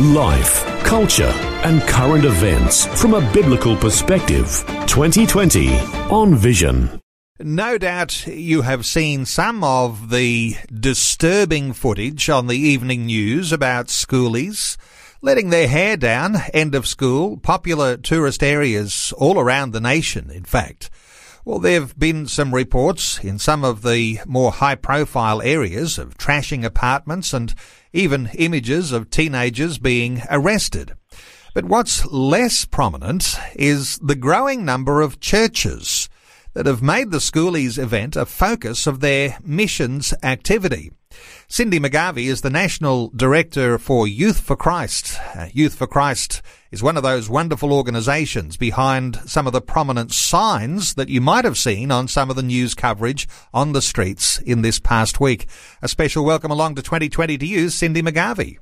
Life, culture, and current events from a biblical perspective. 2020 on Vision. No doubt you have seen some of the disturbing footage on the evening news about schoolies letting their hair down, end of school, popular tourist areas all around the nation, in fact. Well, there have been some reports in some of the more high profile areas of trashing apartments and even images of teenagers being arrested. But what's less prominent is the growing number of churches that have made the Schoolies event a focus of their missions activity. Cindy McGarvey is the National Director for Youth for Christ. Uh, Youth for Christ is one of those wonderful organisations behind some of the prominent signs that you might have seen on some of the news coverage on the streets in this past week. A special welcome along to 2020 to you, Cindy McGarvey.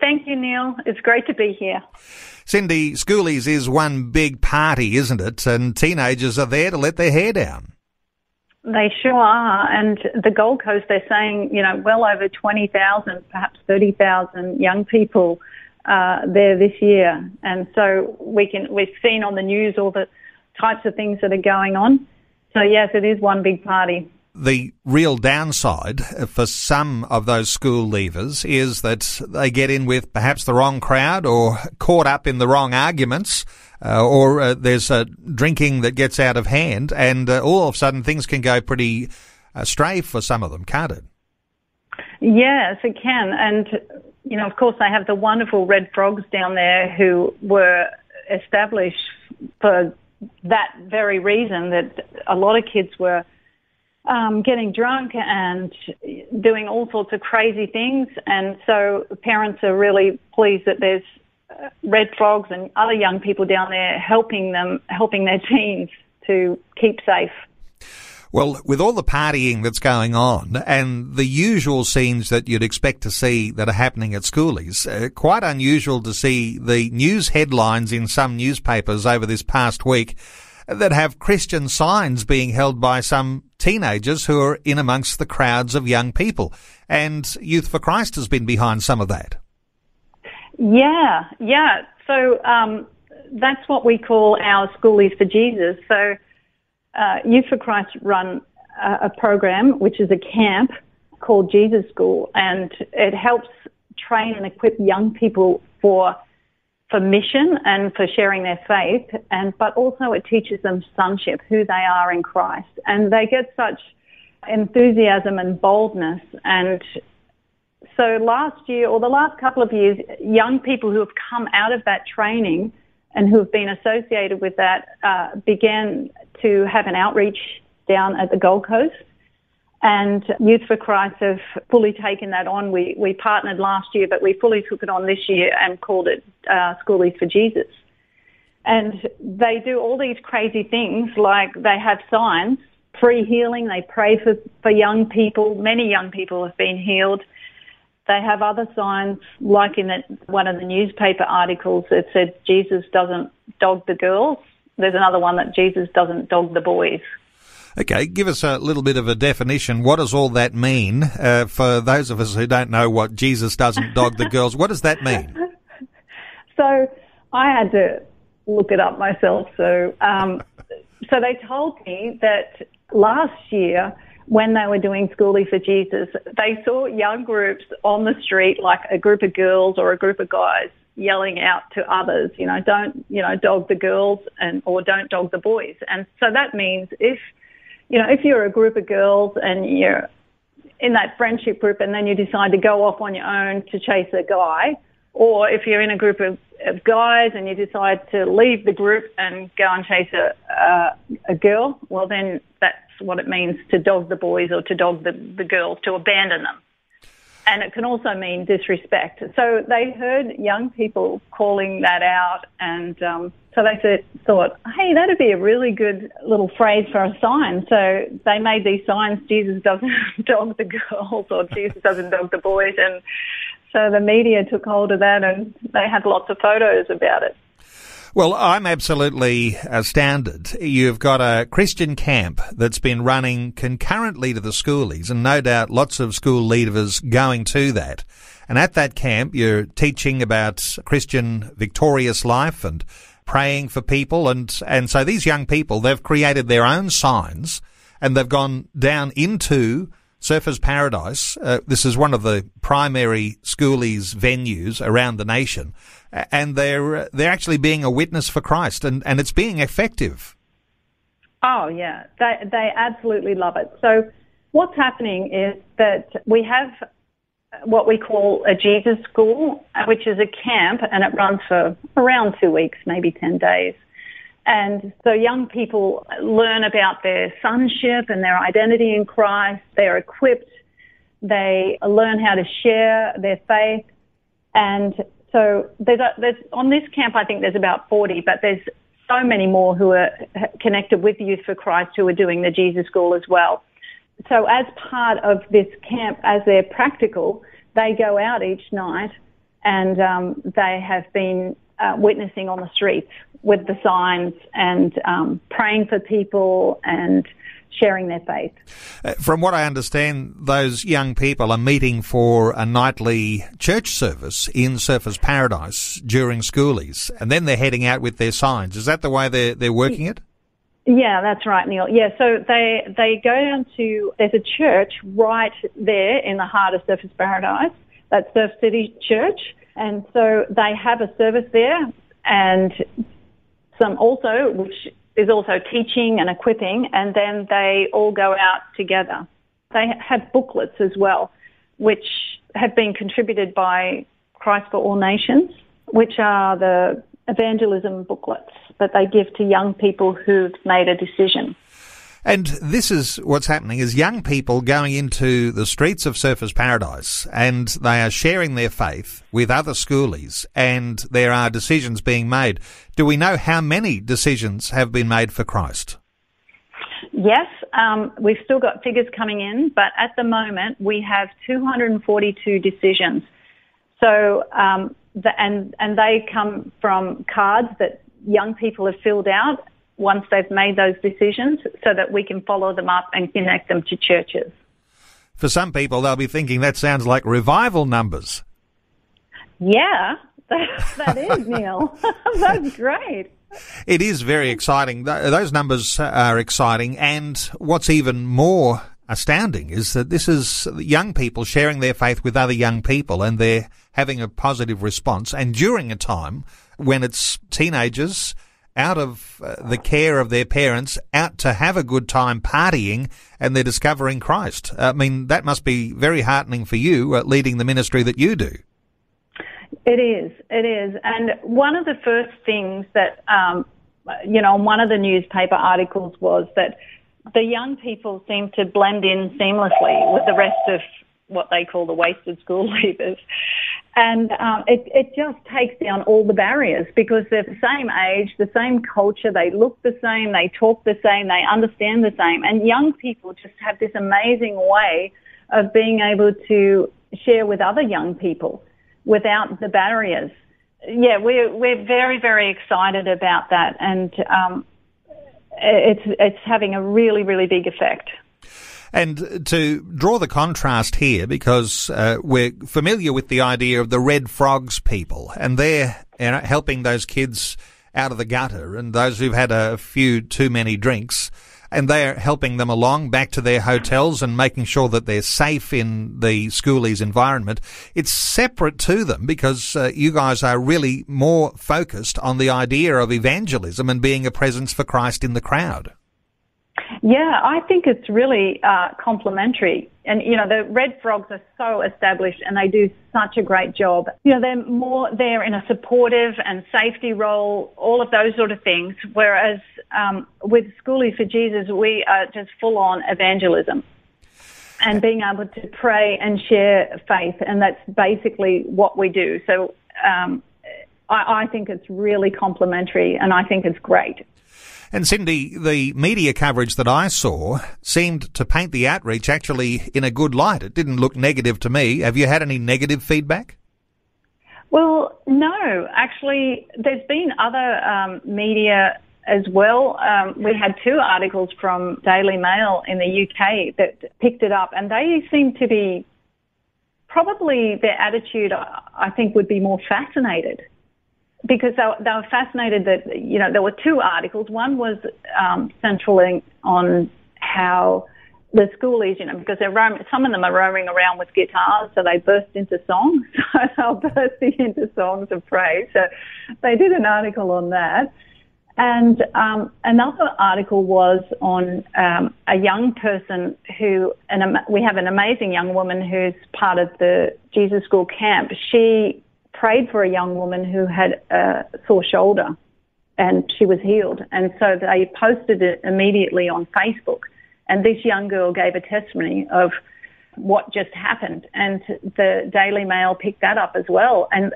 Thank you, Neil. It's great to be here. Cindy, Schoolies is one big party, isn't it? And teenagers are there to let their hair down. They sure are. And the Gold Coast, they're saying, you know, well over 20,000, perhaps 30,000 young people uh, there this year. And so we can, we've seen on the news all the types of things that are going on. So yes, it is one big party the real downside for some of those school leavers is that they get in with perhaps the wrong crowd or caught up in the wrong arguments. Uh, or uh, there's uh, drinking that gets out of hand, and uh, all of a sudden things can go pretty astray for some of them, can't it? Yes, it can. And, you know, of course, they have the wonderful Red Frogs down there who were established for that very reason that a lot of kids were um, getting drunk and doing all sorts of crazy things. And so parents are really pleased that there's uh, red frogs and other young people down there helping them, helping their teens to keep safe. Well, with all the partying that's going on and the usual scenes that you'd expect to see that are happening at schoolies, uh, quite unusual to see the news headlines in some newspapers over this past week that have Christian signs being held by some teenagers who are in amongst the crowds of young people. And Youth for Christ has been behind some of that. Yeah, yeah. So um, that's what we call our Schoolies for Jesus. So uh, Youth for Christ run a, a program, which is a camp called Jesus School, and it helps train and equip young people for for mission and for sharing their faith, and but also it teaches them sonship, who they are in Christ, and they get such enthusiasm and boldness. And so last year, or the last couple of years, young people who have come out of that training and who have been associated with that uh, began to have an outreach down at the Gold Coast and Youth for Christ have fully taken that on. We, we partnered last year, but we fully took it on this year and called it uh, Schoolies for Jesus. And they do all these crazy things like they have signs, free healing, they pray for, for young people. Many young people have been healed. They have other signs, like in the, one of the newspaper articles that said Jesus doesn't dog the girls. There's another one that Jesus doesn't dog the boys. Okay, give us a little bit of a definition. What does all that mean uh, for those of us who don't know what Jesus doesn't dog the girls? What does that mean? So I had to look it up myself. So, um, so they told me that last year when they were doing Schoolie for Jesus, they saw young groups on the street, like a group of girls or a group of guys yelling out to others, you know, don't, you know, dog the girls and, or don't dog the boys. And so that means if you know, if you're a group of girls and you're in that friendship group and then you decide to go off on your own to chase a guy, or if you're in a group of, of guys and you decide to leave the group and go and chase a, uh, a girl, well then that's what it means to dog the boys or to dog the, the girls, to abandon them. And it can also mean disrespect. So they heard young people calling that out, and um, so they th- thought, hey, that'd be a really good little phrase for a sign. So they made these signs: Jesus doesn't dog the girls, or Jesus doesn't dog the boys, and so the media took hold of that, and they had lots of photos about it. Well, I'm absolutely uh, astounded. You've got a Christian camp that's been running concurrently to the schoolies, and no doubt lots of school leaders going to that. And at that camp, you're teaching about Christian victorious life and praying for people. And, and so these young people, they've created their own signs and they've gone down into Surfers Paradise. Uh, this is one of the primary schoolies venues around the nation and they're they're actually being a witness for Christ, and, and it's being effective. Oh yeah, they they absolutely love it. So what's happening is that we have what we call a Jesus school, which is a camp, and it runs for around two weeks, maybe ten days. And so young people learn about their sonship and their identity in Christ. They're equipped. They learn how to share their faith. And so there's, a, there's on this camp, I think there's about 40, but there's so many more who are connected with Youth for Christ who are doing the Jesus School as well. So as part of this camp, as they're practical, they go out each night and um, they have been uh, witnessing on the streets with the signs and um, praying for people and sharing their faith. Uh, from what I understand, those young people are meeting for a nightly church service in Surfers Paradise during schoolies, and then they're heading out with their signs. Is that the way they're, they're working it? Yeah, that's right, Neil. Yeah, so they they go down to there's a church right there in the heart of Surfers Paradise. That's Surf City Church, and so they have a service there, and some also which is also teaching and equipping, and then they all go out together. They have booklets as well, which have been contributed by Christ for All Nations, which are the evangelism booklets that they give to young people who've made a decision. And this is what's happening is young people going into the streets of Surfers Paradise and they are sharing their faith with other schoolies and there are decisions being made. Do we know how many decisions have been made for Christ? Yes, um, we've still got figures coming in, but at the moment we have 242 decisions. So, um, the, and and they come from cards that young people have filled out once they've made those decisions so that we can follow them up and connect them to churches. For some people, they'll be thinking that sounds like revival numbers. Yeah, that, that is, Neil. That's great. It is very exciting. Those numbers uh, are exciting. And what's even more astounding is that this is young people sharing their faith with other young people and they're having a positive response. And during a time when it's teenagers out of uh, the care of their parents, out to have a good time partying, and they're discovering Christ. I mean, that must be very heartening for you, uh, leading the ministry that you do. It is. It is. And one of the first things that, um, you know, one of the newspaper articles was that the young people seem to blend in seamlessly with the rest of what they call the wasted school leavers. And um, it, it just takes down all the barriers because they're the same age, the same culture, they look the same, they talk the same, they understand the same. And young people just have this amazing way of being able to share with other young people without the barriers. Yeah, we're, we're very, very excited about that. And um, it's, it's having a really, really big effect. And to draw the contrast here, because uh, we're familiar with the idea of the red frogs people, and they're you know, helping those kids out of the gutter and those who've had a few too many drinks. And they're helping them along back to their hotels and making sure that they're safe in the schoolies environment. It's separate to them because uh, you guys are really more focused on the idea of evangelism and being a presence for Christ in the crowd. Yeah, I think it's really uh, complementary. And, you know, the red frogs are so established and they do such a great job. You know, they're more there in a supportive and safety role, all of those sort of things. Whereas um, with Schoolies for Jesus, we are just full on evangelism. and being able to pray and share faith. And that's basically what we do. So um, I, I think it's really complementary and I think it's great. And Cindy, the media coverage that I saw seemed to paint the outreach actually in a good light. It didn't look negative to me. Have you had any negative feedback? Well, no. Actually, there's been other um, media as well. Um, we had two articles from Daily Mail in the UK that picked it up, and they seem to be probably their attitude, I think, would be more fascinated because they, they were fascinated that, you know, there were two articles. One was um, centraling on how the schoolies, you know, because they're roaming, some of them are roaming around with guitars, so they burst into songs. So they're bursting into songs of praise. So they did an article on that. And um, another article was on um, a young person who, and we have an amazing young woman who's part of the Jesus School camp. She prayed for a young woman who had a sore shoulder and she was healed. And so they posted it immediately on Facebook. And this young girl gave a testimony of what just happened. And the Daily Mail picked that up as well. And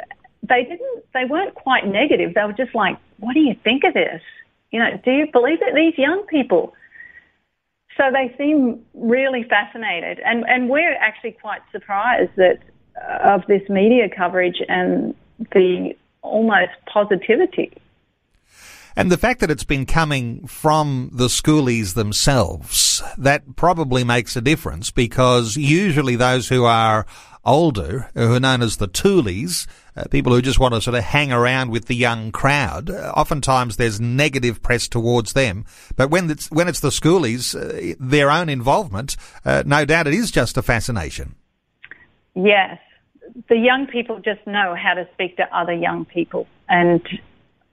they didn't, they weren't quite negative. They were just like, what do you think of this? You know, do you believe it? These young people. So they seem really fascinated. And, and we're actually quite surprised that of this media coverage and the almost positivity. And the fact that it's been coming from the schoolies themselves, that probably makes a difference because usually those who are older, who are known as the toolies, uh, people who just want to sort of hang around with the young crowd, uh, oftentimes there's negative press towards them. But when it's, when it's the schoolies, uh, their own involvement, uh, no doubt it is just a fascination. Yes. The young people just know how to speak to other young people. And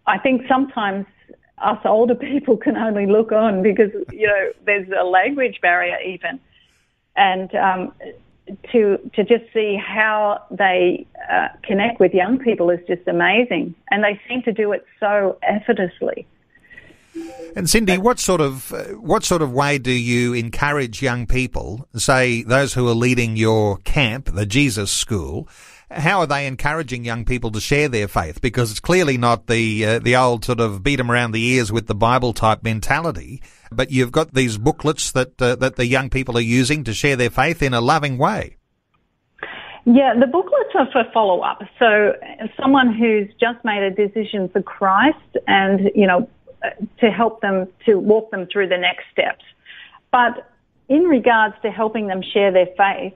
I think sometimes us older people can only look on because, you know, there's a language barrier even. And um, to, to just see how they uh, connect with young people is just amazing. And they seem to do it so effortlessly. And Cindy, what sort of what sort of way do you encourage young people, say those who are leading your camp, the Jesus School? How are they encouraging young people to share their faith? Because it's clearly not the uh, the old sort of beat them around the ears with the Bible type mentality. But you've got these booklets that uh, that the young people are using to share their faith in a loving way. Yeah, the booklets are for follow up. So someone who's just made a decision for Christ and, you know, to help them to walk them through the next steps. But in regards to helping them share their faith,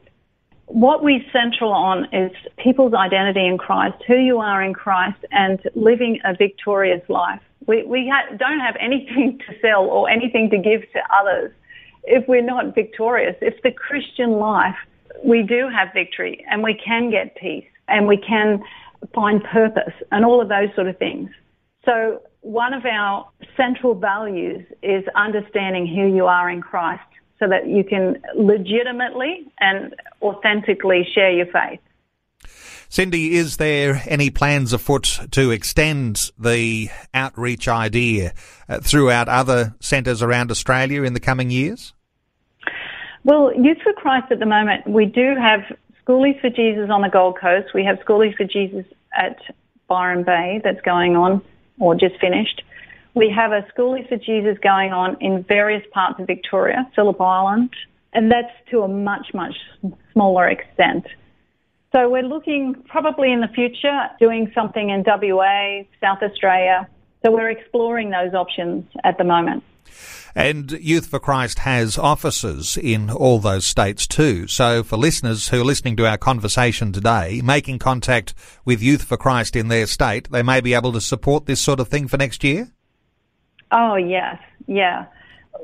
what we central on is people's identity in Christ, who you are in Christ, and living a victorious life. We, we ha- don't have anything to sell or anything to give to others if we're not victorious. If the Christian life, we do have victory and we can get peace and we can find purpose and all of those sort of things. So one of our central values is understanding who you are in Christ so that you can legitimately and authentically share your faith. Cindy, is there any plans afoot to extend the outreach idea uh, throughout other centres around Australia in the coming years? Well, Youth for Christ at the moment, we do have Schoolies for Jesus on the Gold Coast. We have Schoolies for Jesus at Byron Bay that's going on or just finished. We have a Schoolies for Jesus going on in various parts of Victoria, Phillip Island, and that's to a much, much smaller extent. So we're looking probably in the future doing something in WA, South Australia. So we're exploring those options at the moment. And Youth for Christ has offices in all those states too. So for listeners who are listening to our conversation today, making contact with Youth for Christ in their state, they may be able to support this sort of thing for next year? Oh, yes. Yeah.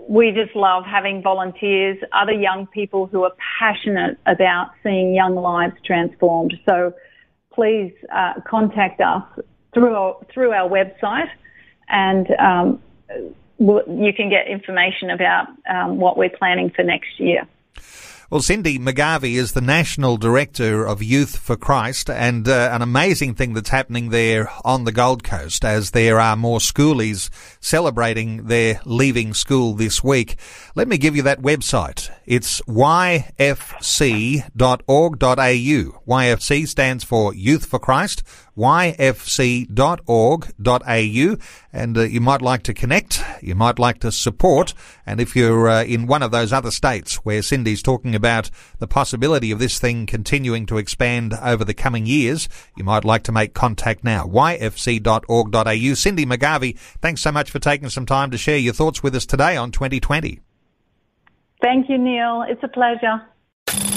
We just love having volunteers, other young people who are passionate about seeing young lives transformed. So please uh, contact us through our, through our website and um, you can get information about um, what we're planning for next year. Well, Cindy McGarvey is the National Director of Youth for Christ, and uh, an amazing thing that's happening there on the Gold Coast as there are more schoolies celebrating their leaving school this week. Let me give you that website. It's yfc.org.au. YFC stands for Youth for Christ yfc.org.au and uh, you might like to connect, you might like to support, and if you're uh, in one of those other states where Cindy's talking about the possibility of this thing continuing to expand over the coming years, you might like to make contact now. yfc.org.au. Cindy McGarvey, thanks so much for taking some time to share your thoughts with us today on 2020. Thank you, Neil. It's a pleasure.